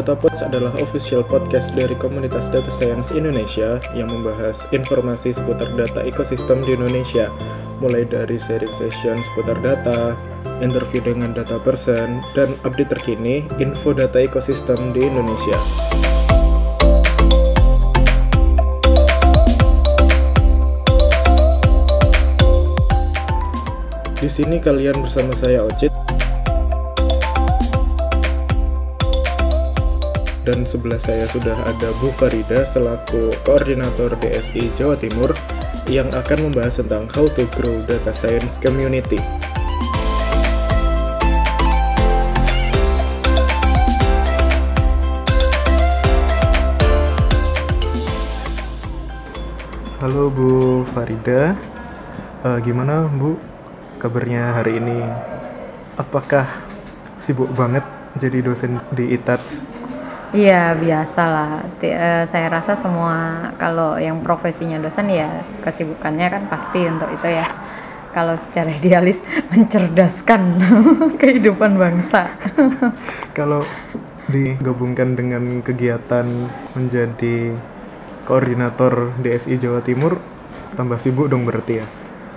DataPods adalah official podcast dari komunitas data science Indonesia yang membahas informasi seputar data ekosistem di Indonesia, mulai dari sharing session seputar data, interview dengan data person, dan update terkini info data ekosistem di Indonesia. Di sini kalian bersama saya Ocit dan sebelah saya sudah ada Bu Farida selaku koordinator DSI Jawa Timur yang akan membahas tentang how to grow data science community. Halo Bu Farida, uh, gimana Bu kabarnya hari ini? Apakah sibuk banget jadi dosen di ITATS? Iya biasa lah. Eh, saya rasa semua kalau yang profesinya dosen ya kesibukannya kan pasti untuk itu ya. Kalau secara idealis mencerdaskan kehidupan bangsa. kalau digabungkan dengan kegiatan menjadi koordinator DSI Jawa Timur, tambah sibuk dong berarti ya?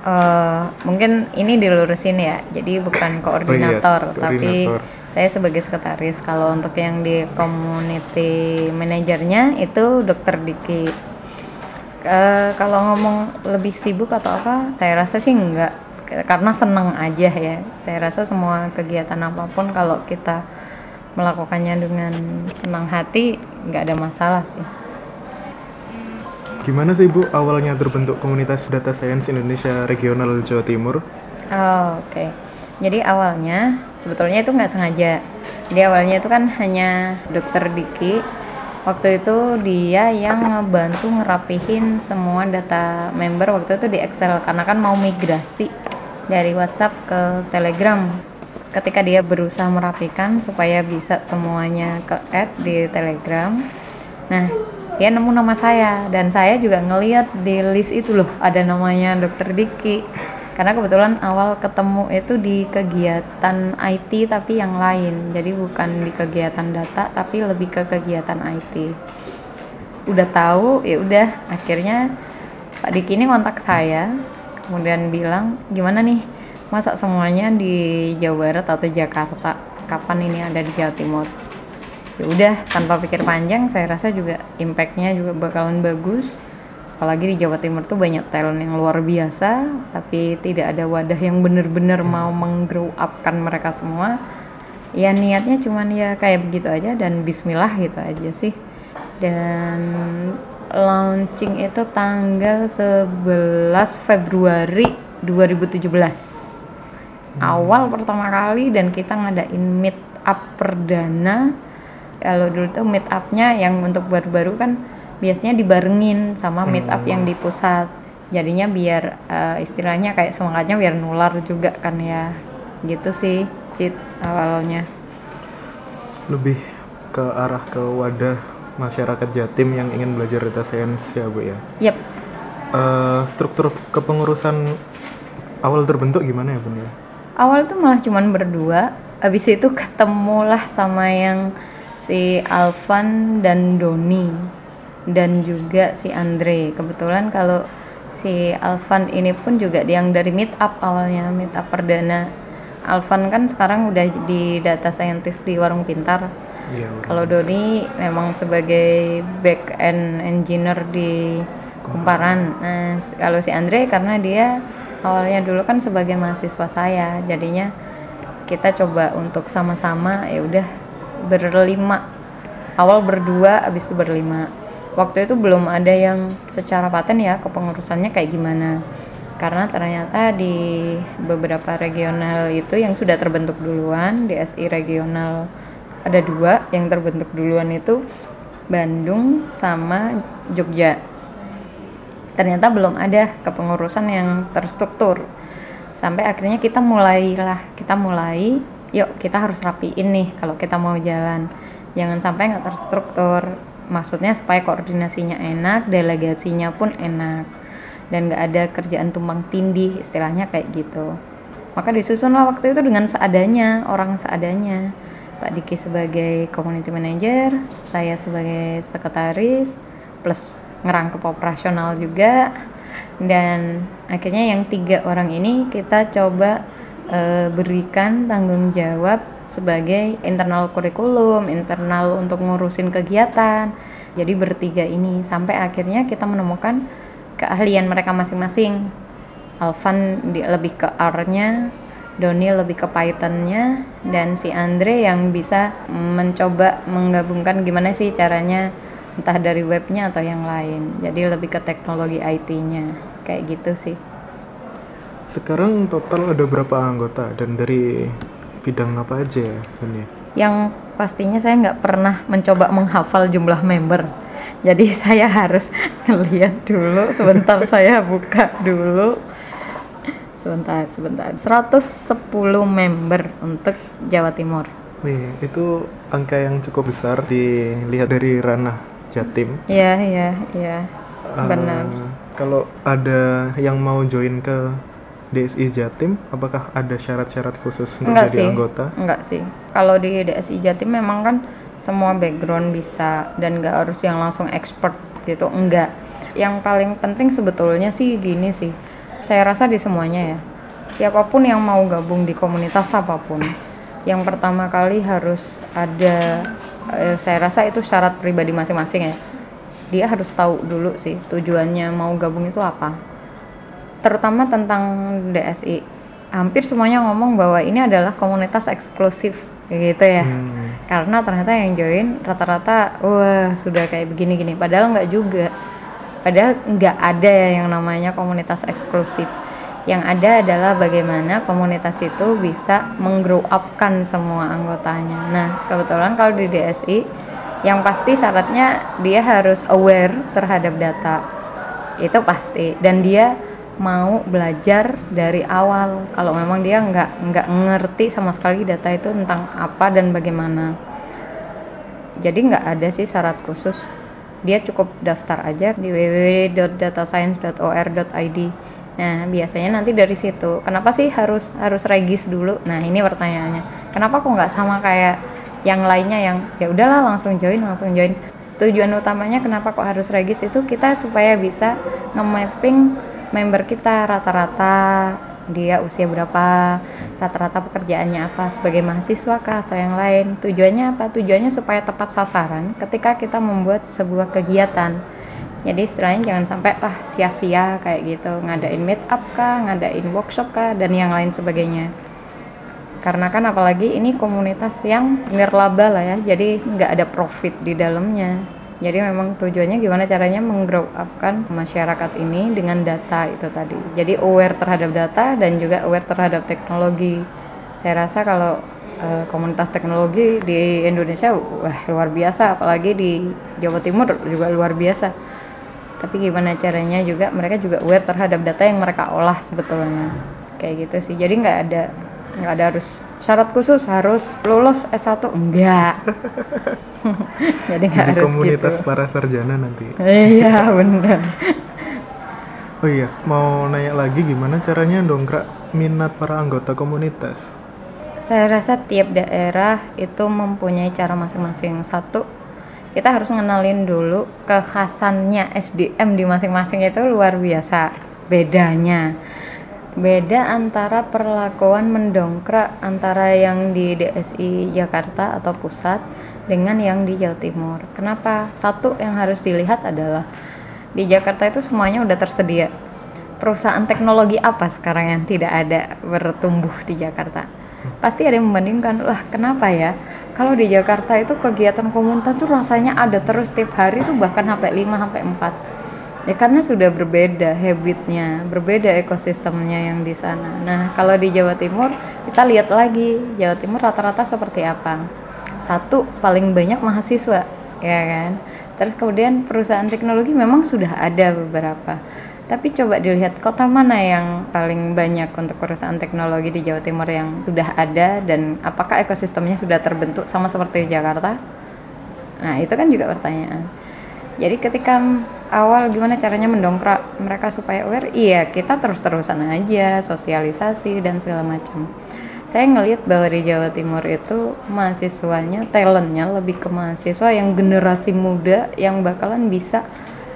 Uh, mungkin ini dilurusin ya. Jadi bukan koordinator, oh iya, koordinator. tapi saya sebagai sekretaris kalau untuk yang di community manajernya itu dokter Diki uh, kalau ngomong lebih sibuk atau apa saya rasa sih enggak karena seneng aja ya saya rasa semua kegiatan apa pun kalau kita melakukannya dengan senang hati nggak ada masalah sih Gimana sih Bu awalnya terbentuk komunitas data science Indonesia regional Jawa Timur? Oh, oke. Okay jadi awalnya sebetulnya itu nggak sengaja. Jadi awalnya itu kan hanya dokter Diki. Waktu itu dia yang ngebantu ngerapihin semua data member waktu itu di Excel. Karena kan mau migrasi dari WhatsApp ke Telegram. Ketika dia berusaha merapikan supaya bisa semuanya ke add di Telegram. Nah dia nemu nama saya. Dan saya juga ngeliat di list itu loh ada namanya dokter Diki karena kebetulan awal ketemu itu di kegiatan IT tapi yang lain. Jadi bukan di kegiatan data tapi lebih ke kegiatan IT udah tahu ya udah akhirnya Pak Diki ini kontak saya kemudian bilang gimana nih masa semuanya di Jawa Barat atau Jakarta? Kapan ini ada di Jawa Timur? Ya udah tanpa pikir panjang saya rasa juga impactnya juga bakalan bagus apalagi di Jawa Timur tuh banyak talent yang luar biasa tapi tidak ada wadah yang benar-benar mau menggrow upkan mereka semua. Ya niatnya cuman ya kayak begitu aja dan bismillah gitu aja sih. Dan launching itu tanggal 11 Februari 2017 hmm. awal pertama kali dan kita ngadain meet up perdana. Kalau dulu tuh meet upnya yang untuk baru-baru kan biasanya dibarengin sama meet up yang di pusat. Jadinya biar uh, istilahnya kayak semangatnya biar nular juga kan ya. Gitu sih cheat awalnya. Lebih ke arah ke wadah masyarakat Jatim yang ingin belajar data science ya bu ya? Yep. Uh, struktur kepengurusan awal terbentuk gimana ya bu ya? Awal tuh malah cuman berdua. Abis itu ketemulah sama yang si Alvan dan Doni dan juga si Andre. Kebetulan kalau si Alvan ini pun juga yang dari meet up awalnya meet up perdana. Alvan kan sekarang udah di data scientist di Warung Pintar. Iya, kalau Doni memang sebagai back end engineer di Kumparan. Nah, kalau si Andre karena dia awalnya dulu kan sebagai mahasiswa saya, jadinya kita coba untuk sama-sama ya udah berlima. Awal berdua, abis itu berlima waktu itu belum ada yang secara paten ya kepengurusannya kayak gimana. Karena ternyata di beberapa regional itu yang sudah terbentuk duluan DSI regional ada dua yang terbentuk duluan itu Bandung sama Jogja. Ternyata belum ada kepengurusan yang terstruktur. Sampai akhirnya kita mulailah kita mulai yuk kita harus rapiin nih kalau kita mau jalan. Jangan sampai nggak terstruktur maksudnya supaya koordinasinya enak delegasinya pun enak. Dan gak ada kerjaan tumpang tindih istilahnya kayak gitu. Maka disusunlah waktu itu dengan seadanya orang seadanya. Pak Diki sebagai community manager, saya sebagai sekretaris, plus ngerangkep operasional juga. Dan akhirnya yang tiga orang ini kita coba uh, berikan tanggung jawab sebagai internal kurikulum, internal untuk ngurusin kegiatan. Jadi bertiga ini sampai akhirnya kita menemukan keahlian mereka masing-masing. Alvan lebih ke R-nya, Doni lebih ke Python-nya, dan si Andre yang bisa mencoba menggabungkan gimana sih caranya entah dari webnya atau yang lain. Jadi lebih ke teknologi IT-nya, kayak gitu sih. Sekarang total ada berapa anggota dan dari bidang apa aja ya ini? Yang pastinya saya nggak pernah mencoba menghafal jumlah member. Jadi saya harus lihat dulu, sebentar saya buka dulu. Sebentar, sebentar. 110 member untuk Jawa Timur. Wih, itu angka yang cukup besar dilihat dari ranah Jatim. Iya, iya, iya. Benar. Uh, kalau ada yang mau join ke DSI Jatim apakah ada syarat-syarat khusus untuk Enggak jadi sih. anggota? Enggak sih. Kalau di DSI Jatim memang kan semua background bisa dan nggak harus yang langsung expert gitu. Enggak. Yang paling penting sebetulnya sih gini sih. Saya rasa di semuanya ya. Siapa pun yang mau gabung di komunitas apa pun, yang pertama kali harus ada eh, saya rasa itu syarat pribadi masing-masing ya. Dia harus tahu dulu sih tujuannya mau gabung itu apa terutama tentang DSI hampir semuanya ngomong bahwa ini adalah komunitas eksklusif gitu ya. Hmm. karena ternyata yang join rata-rata wah sudah kayak begini-gini. Padahal nggak juga. Padahal nggak ada ya yang namanya komunitas eksklusif. Yang ada adalah bagaimana komunitas itu bisa menggrow upkan semua anggotanya. Nah kebetulan kalau di DSI yang pasti syaratnya dia harus aware terhadap data. Itu pasti. Dan dia mau belajar dari awal. Kalau memang dia nggak nggak ngerti sama sekali data itu tentang apa dan bagaimana. Jadi nggak ada sih syarat khusus. Dia cukup daftar aja di www.datascience.or.id nah biasanya nanti dari situ. Kenapa sih harus harus regis dulu? Nah ini pertanyaannya. Kenapa kok nggak sama kayak yang lainnya yang ya udahlah langsung join langsung join. Tujuan utamanya kenapa kok harus regis itu kita supaya bisa nge-mapping member kita rata-rata dia usia berapa, rata-rata pekerjaannya apa sebagai mahasiswa kah atau yang lain. Tujuannya apa? Tujuannya supaya tepat sasaran ketika kita membuat sebuah kegiatan. Jadi istilahnya jangan sampai ah sia-sia kayak gitu, ngadain meet up kah, ngadain workshop kah dan yang lain sebagainya. Karena kan apalagi ini komunitas yang nirlaba lah ya, jadi nggak ada profit di dalamnya jadi memang tujuannya gimana caranya menggrow upkan masyarakat ini dengan data itu tadi. Jadi aware terhadap data dan juga aware terhadap teknologi. Saya rasa kalau uh, komunitas teknologi di Indonesia wah luar biasa, apalagi di Jawa Timur juga luar biasa. Tapi gimana caranya juga mereka juga aware terhadap data yang mereka olah sebetulnya. Kayak gitu sih. Jadi nggak ada nggak ada harus syarat khusus harus lulus S1 enggak jadi nggak harus komunitas gitu. para sarjana nanti. Iya benar oh iya mau nanya lagi gimana caranya dongkrak minat para anggota komunitas? Saya rasa tiap daerah itu mempunyai cara masing-masing. Satu kita harus ngenalin dulu kekhasannya SDM di masing-masing itu luar biasa. Bedanya beda antara perlakuan mendongkrak antara yang di DSI Jakarta atau pusat dengan yang di Jawa Timur. Kenapa? Satu yang harus dilihat adalah di Jakarta itu semuanya udah tersedia. Perusahaan teknologi apa sekarang yang tidak ada bertumbuh di Jakarta? Pasti ada yang membandingkan, lah kenapa ya? Kalau di Jakarta itu kegiatan komunitas tuh rasanya ada terus setiap hari tuh bahkan sampai 5 sampai 4 Ya karena sudah berbeda habitnya, berbeda ekosistemnya yang di sana. Nah kalau di Jawa Timur kita lihat lagi Jawa Timur rata-rata seperti apa. Satu paling banyak mahasiswa, ya kan. Terus kemudian perusahaan teknologi memang sudah ada beberapa. Tapi coba dilihat kota mana yang paling banyak untuk perusahaan teknologi di Jawa Timur yang sudah ada dan apakah ekosistemnya sudah terbentuk sama seperti Jakarta? Nah itu kan juga pertanyaan. Jadi ketika awal gimana caranya mendongkrak mereka supaya aware iya kita terus-terusan aja sosialisasi dan segala macam. Saya ngelihat bahwa di Jawa Timur itu mahasiswanya talentnya lebih ke mahasiswa yang generasi muda yang bakalan bisa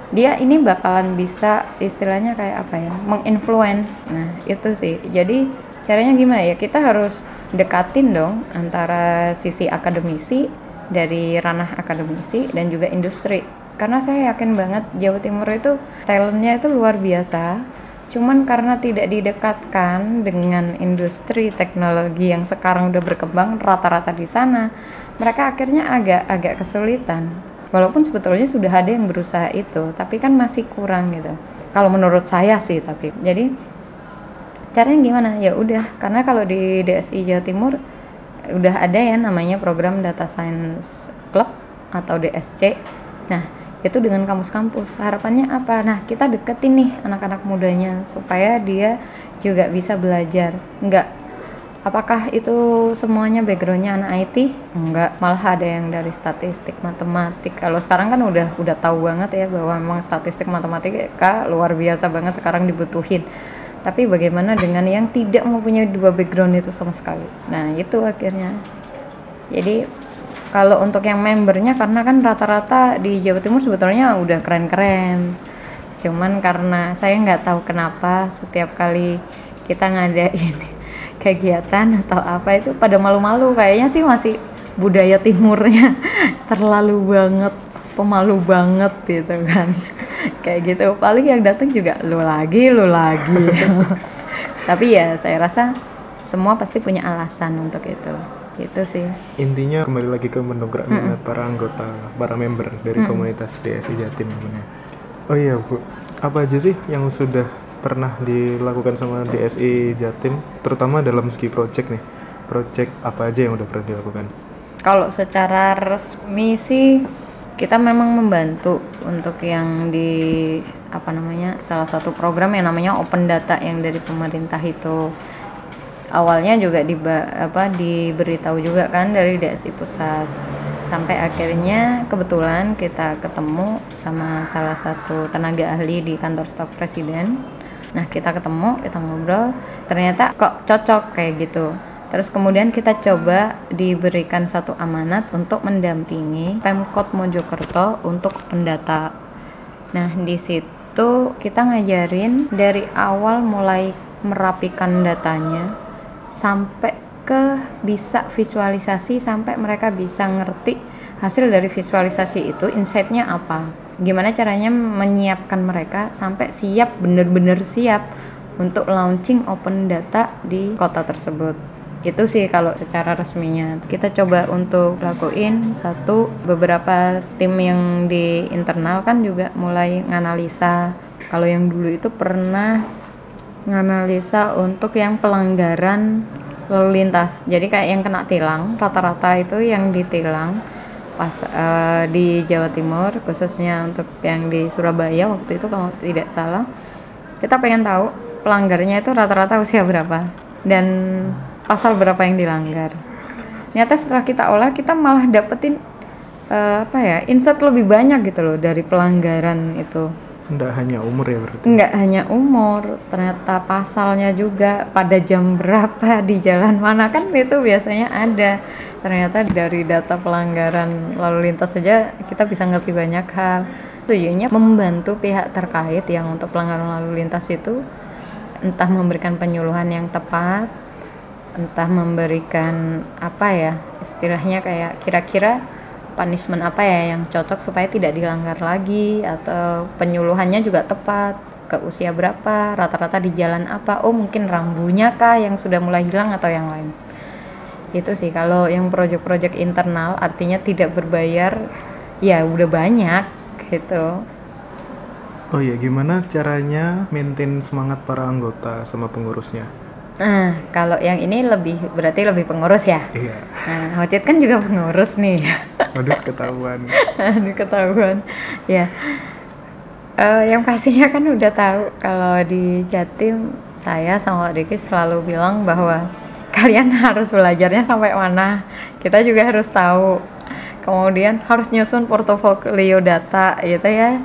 dia ini bakalan bisa istilahnya kayak apa ya menginfluence. Nah itu sih. Jadi caranya gimana ya? Kita harus dekatin dong antara sisi akademisi dari ranah akademisi dan juga industri karena saya yakin banget Jawa Timur itu talentnya itu luar biasa. Cuman karena tidak didekatkan dengan industri teknologi yang sekarang udah berkembang rata-rata di sana mereka akhirnya agak agak kesulitan. Walaupun sebetulnya sudah ada yang berusaha itu tapi kan masih kurang gitu. Kalau menurut saya sih tapi. Jadi caranya gimana? Ya udah karena kalau di DSI Jawa Timur udah ada ya namanya program Data Science Club atau DSC nah itu dengan kampus-kampus harapannya apa? Nah kita deketin nih anak-anak mudanya supaya dia juga bisa belajar. Enggak apakah itu semuanya backgroundnya anak IT enggak malah ada yang dari statistik matematik. Kalau sekarang kan udah udah tahu banget ya bahwa memang statistik matematika luar biasa banget sekarang dibutuhin. Tapi bagaimana dengan yang tidak mempunyai dua background itu sama sekali? Nah itu akhirnya. Jadi kalau untuk yang membernya karena kan rata-rata di Jawa Timur sebetulnya udah keren-keren. Cuman karena saya nggak tahu kenapa setiap kali kita ngadain kegiatan atau apa itu pada malu-malu. Kayaknya sih masih budaya timurnya terlalu banget pemalu banget gitu kan. Kayak gitu. Paling yang datang juga lu lagi lu lagi. Tapi ya saya rasa semua pasti punya alasan untuk itu itu sih. Intinya kembali lagi ke mendongkrak mm -mm. para anggota para member dari mm -mm. komunitas DSI Jatim namanya oh iya bu. Apa aja sih yang sudah pernah dilakukan sama DSI Jatim terutama dalam segi project nih? Project apa aja yang udah pernah dilakukan? Kalau secara resmi sih kita memang membantu untuk yang di apa namanya salah satu program yang namanya open data yang dari pemerintah itu awalnya juga di apa diberitahu juga kan dari DSI pusat sampai akhirnya kebetulan kita ketemu sama salah satu tenaga ahli di kantor staf presiden Nah kita ketemu, kita ngobrol, ternyata kok cocok kayak gitu. Terus kemudian kita coba diberikan satu amanat untuk mendampingi Pemkot Mojokerto untuk pendata. Nah di situ kita ngajarin dari awal mulai merapikan datanya sampai ke bisa visualisasi sampai mereka bisa ngerti hasil dari visualisasi itu insightnya apa. Gimana caranya menyiapkan mereka sampai siap benar-benar siap untuk launching open data di kota tersebut. Itu sih kalau secara resminya. Kita coba untuk lakuin satu beberapa tim yang di internal kan juga mulai nganalisa. Kalau yang dulu itu pernah nganalisa untuk yang pelanggaran lalu lintas. Jadi kayak yang kena tilang rata-rata itu yang ditilang pas uh, di Jawa Timur khususnya untuk yang di Surabaya waktu itu kalau tidak salah. Kita pengen tahu pelanggarnya itu rata-rata usia berapa dan pasal berapa yang dilanggar. Nyata setelah kita olah kita malah dapetin uh, apa ya insight lebih banyak gitu loh dari pelanggaran itu Enggak hanya umur ya berarti? Enggak hanya umur, ternyata pasalnya juga pada jam berapa di jalan mana kan itu biasanya ada. Ternyata dari data pelanggaran lalu lintas saja kita bisa ngerti banyak hal. Tujuannya membantu pihak terkait yang untuk pelanggaran lalu lintas itu entah memberikan penyuluhan yang tepat, entah memberikan apa ya istilahnya kayak kira-kira punishment apa ya yang cocok supaya tidak dilanggar lagi? Atau penyuluhannya juga tepat? Ke usia berapa? Rata-rata di jalan apa? Oh mungkin rambunya kah yang sudah mulai hilang atau yang lain? Itu sih. Kalau yang proyek-proyek internal artinya tidak berbayar ya udah banyak gitu. Oh ya gimana caranya maintain semangat para anggota sama pengurusnya Nah, kalau yang ini lebih berarti lebih pengurus ya. Iya. Nah, Hocit kan juga pengurus nih. Aduh ketahuan. Aduh ketahuan. Ya. Uh, yang pastinya kan udah tahu kalau di Jatim saya sama Diki selalu bilang bahwa kalian harus belajarnya sampai mana. Kita juga harus tahu. Kemudian harus nyusun portofolio data gitu ya.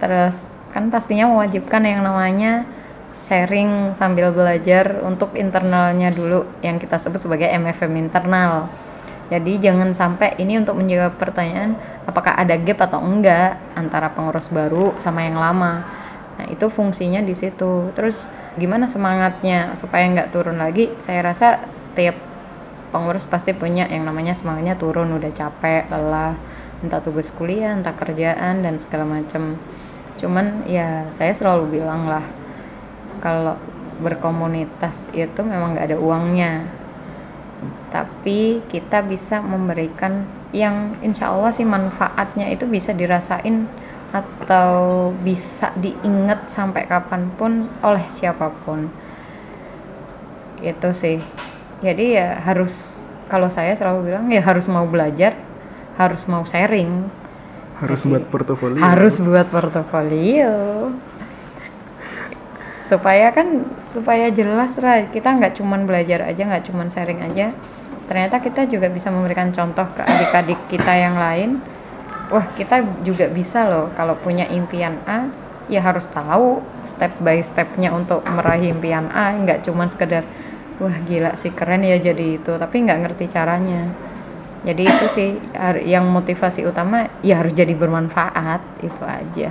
Terus kan pastinya mewajibkan yang namanya sharing sambil belajar untuk internalnya dulu yang kita sebut sebagai MFM internal. Jadi jangan sampai ini untuk menjawab pertanyaan apakah ada gap atau enggak antara pengurus baru sama yang lama. Nah itu fungsinya di situ. Terus gimana semangatnya supaya nggak turun lagi? Saya rasa tiap pengurus pasti punya yang namanya semangatnya turun udah capek lelah entah tugas kuliah entah kerjaan dan segala macam cuman ya saya selalu bilang lah kalau berkomunitas itu memang nggak ada uangnya. Tapi kita bisa memberikan yang insya Allah sih manfaatnya itu bisa dirasain atau bisa diingat sampai kapan pun oleh siapa pun. Itu sih. Jadi ya harus kalau saya selalu bilang ya harus mau belajar harus mau sharing. Harus jadi, buat portofolio. Harus buat portofolio supaya kan supaya jelas lah kita nggak cuman belajar aja nggak cuman sharing aja. Ternyata kita juga bisa memberikan contoh ke adik-adik kita yang lain. Wah kita juga bisa loh. Kalau punya impian A ya harus tahu step by stepnya untuk meraih impian A. Nggak cuman sekedar wah gila sih keren ya jadi itu. Tapi nggak ngerti caranya. Jadi itu sih yang motivasi utama ya harus jadi bermanfaat. Itu aja.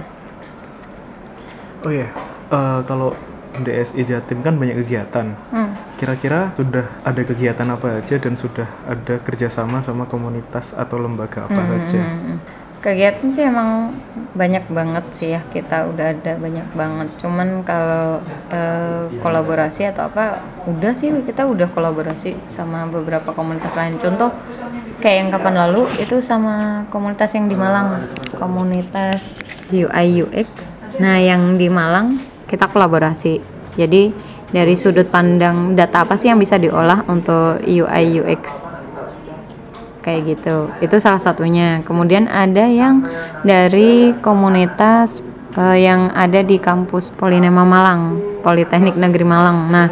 Oh ya uh, kalau DSI Jatim kan banyak kegiatan. Hmm. Kira-kira sudah ada kegiatan apa aja dan sudah ada kerjasama sama komunitas atau lembaga apa hmm. aja? Hmm, hmm kegiatan sih emang banyak banget sih ya kita udah ada banyak banget cuman kalau uh, kolaborasi atau apa udah sih kita udah kolaborasi sama beberapa komunitas lain contoh kayak yang kapan lalu itu sama komunitas yang di Malang komunitas UI UX nah yang di Malang kita kolaborasi. Jadi dari sudut pandang data apa sih yang bisa diolah untuk UI UX kayak gitu. Itu salah satunya. Kemudian ada yang dari komunitas uh, yang ada di kampus Polinema Malang Politeknik Negeri Malang. Nah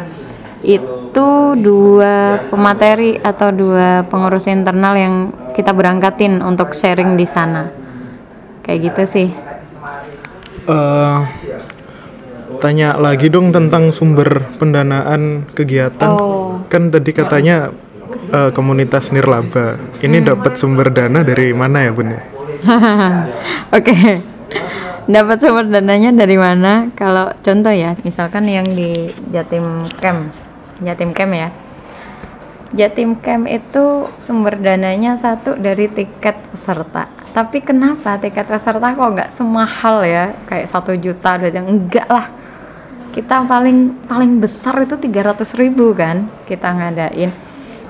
itu dua pemateri atau dua pengurus internal yang kita berangkatin untuk sharing di sana. Kayak gitu sih. Uh, tanya lagi dong tentang sumber pendanaan kegiatan oh. kan tadi katanya uh, komunitas nirlaba. Ini hmm. dapat sumber dana dari mana ya, Bun? Oke. Okay. Dapat sumber dananya dari mana? Kalau contoh ya, misalkan yang di Jatim Camp. Jatim Camp ya. Jatim Camp itu sumber dananya satu dari tiket peserta. Tapi kenapa tiket peserta kok nggak semahal ya? Kayak satu juta, dua juta. Enggak lah. Kita paling paling besar itu 300 ribu kan kita ngadain.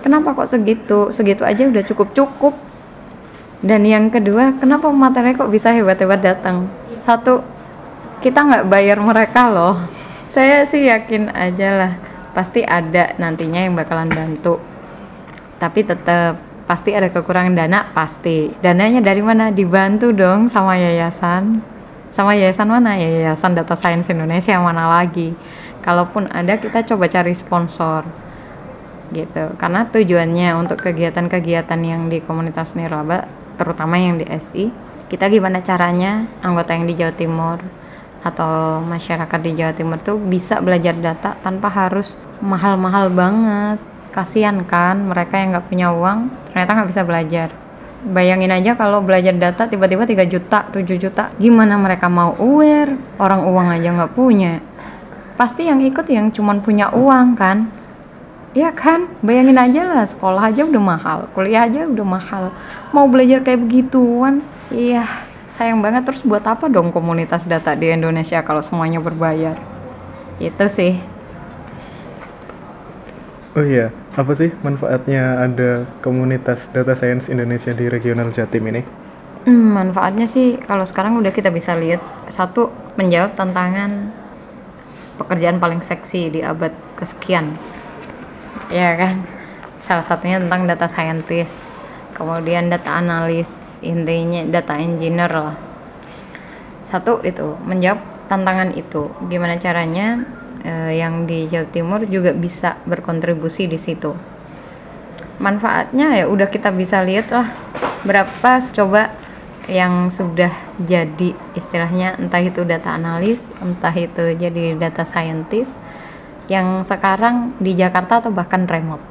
Kenapa kok segitu? Segitu aja udah cukup cukup dan yang kedua kenapa materi kok bisa hebat-hebat datang? Satu kita nggak bayar mereka loh. Saya sih yakin aja lah pasti ada nantinya yang bakalan bantu. Tapi tetap pasti ada kekurangan dana? Pasti. Dananya dari mana? Dibantu dong sama yayasan sama yayasan mana? Ya yayasan data science Indonesia yang mana lagi? Kalaupun ada kita coba cari sponsor. Gitu. Karena tujuannya untuk kegiatan-kegiatan yang di komunitas nirlaba terutama yang di SI kita gimana caranya anggota yang di Jawa Timur atau masyarakat di Jawa Timur tuh bisa belajar data tanpa harus mahal-mahal banget. Kasihan kan mereka yang nggak punya uang ternyata nggak bisa belajar bayangin aja kalau belajar data tiba-tiba 3 juta 7 juta gimana mereka mau aware orang uang aja nggak punya pasti yang ikut yang cuman punya uang kan Ya kan, bayangin aja lah sekolah aja udah mahal, kuliah aja udah mahal. Mau belajar kayak begituan, iya sayang banget. Terus buat apa dong komunitas data di Indonesia kalau semuanya berbayar? Itu sih. Oh iya, apa sih manfaatnya ada komunitas data science Indonesia di regional Jatim ini? Hmm, manfaatnya sih kalau sekarang udah kita bisa lihat satu menjawab tantangan pekerjaan paling seksi di abad kesekian. Ya kan? Salah satunya tentang data scientist kemudian data analis intinya data engineer lah. Satu itu menjawab tantangan itu. Gimana caranya eh, yang di Jawa Timur juga bisa berkontribusi di situ manfaatnya ya udah kita bisa lihat lah berapa coba yang sudah jadi istilahnya entah itu data analis, entah itu jadi data scientist yang sekarang di Jakarta atau bahkan remote.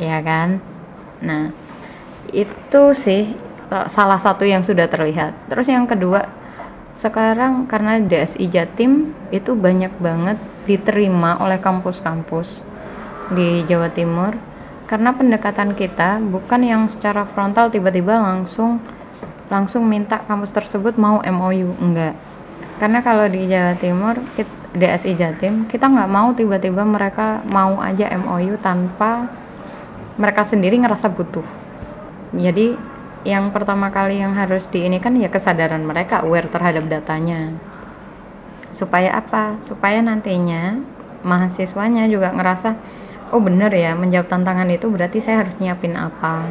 Ya kan? Nah, itu sih salah satu yang sudah terlihat. Terus yang kedua, sekarang karena DSI Jatim itu banyak banget diterima oleh kampus-kampus di Jawa Timur. Karena pendekatan kita bukan yang secara frontal tiba-tiba langsung langsung minta kampus tersebut mau MOU enggak. Karena kalau di Jawa Timur kita, DSI Jatim kita nggak mau tiba-tiba mereka mau aja MOU tanpa mereka sendiri ngerasa butuh. Jadi yang pertama kali yang harus di ini kan ya kesadaran mereka aware terhadap datanya. Supaya apa? Supaya nantinya mahasiswanya juga ngerasa oh bener ya menjawab tantangan itu berarti saya harus nyiapin apa.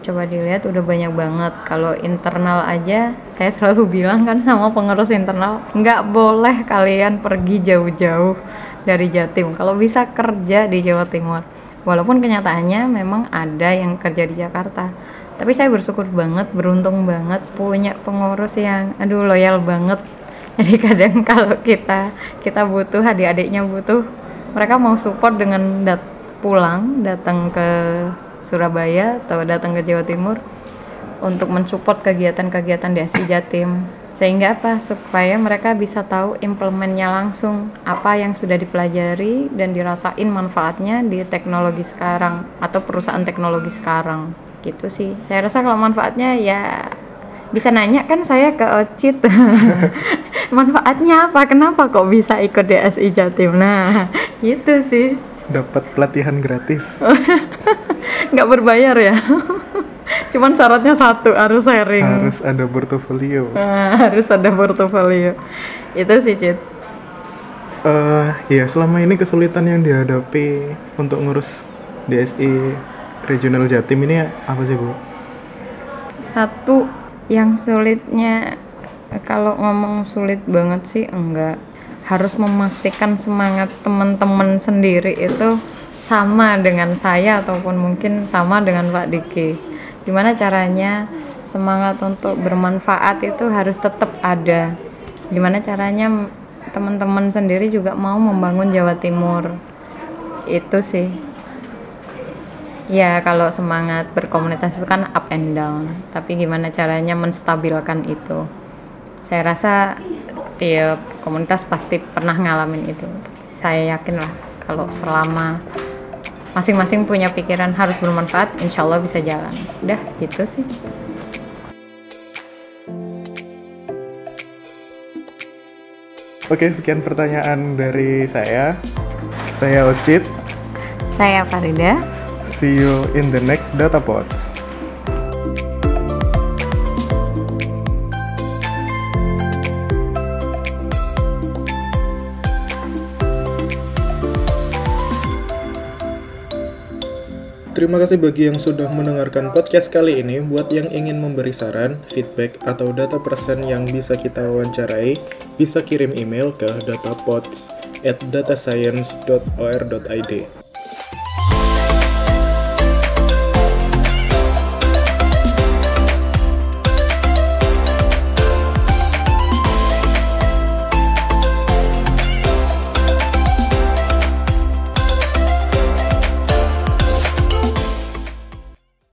Coba dilihat udah banyak banget. Kalau internal aja saya selalu bilang kan sama pengurus internal nggak boleh kalian pergi jauh-jauh dari Jatim. Kalau bisa kerja di Jawa Timur. Walaupun kenyataannya memang ada yang kerja di Jakarta tapi saya bersyukur banget beruntung banget punya pengurus yang aduh loyal banget. Jadi kadang kalau kita kita butuh adik-adiknya butuh mereka mau support dengan dat pulang datang ke Surabaya atau datang ke Jawa Timur untuk mensupport kegiatan-kegiatan di SI Jatim. Sehingga apa? Supaya mereka bisa tahu implementnya langsung apa yang sudah dipelajari dan dirasain manfaatnya di teknologi sekarang atau perusahaan teknologi sekarang gitu sih. Saya rasa kalau manfaatnya ya bisa nanya kan saya ke Ocit. Manfaatnya apa? Kenapa kok bisa ikut DSI Jatim? Nah itu sih. Dapat pelatihan gratis. Nggak berbayar ya? Cuman syaratnya satu harus sharing. Harus ada portofolio. Nah, harus ada portofolio. Itu sih Cit. Uh, ya selama ini kesulitan yang dihadapi untuk ngurus DSI regional Jatim ini apa sih Bu? Satu yang sulitnya kalau ngomong sulit banget sih enggak harus memastikan semangat teman-teman sendiri itu sama dengan saya ataupun mungkin sama dengan Pak Diki. Gimana caranya semangat untuk bermanfaat itu harus tetap ada. Gimana caranya teman-teman sendiri juga mau membangun Jawa Timur. Itu sih. Ya kalau semangat berkomunitas itu kan up and down. Tapi gimana caranya menstabilkan itu? Saya rasa tiap komunitas pasti pernah ngalamin itu saya yakin lah kalau selama masing-masing punya pikiran harus bermanfaat insya Allah bisa jalan udah gitu sih Oke, sekian pertanyaan dari saya. Saya Ocit. Saya Farida. See you in the next Data Pods. Terima kasih bagi yang sudah mendengarkan podcast kali ini. Buat yang ingin memberi saran, feedback, atau data persen yang bisa kita wawancarai, bisa kirim email ke datapods at datascience.or.id.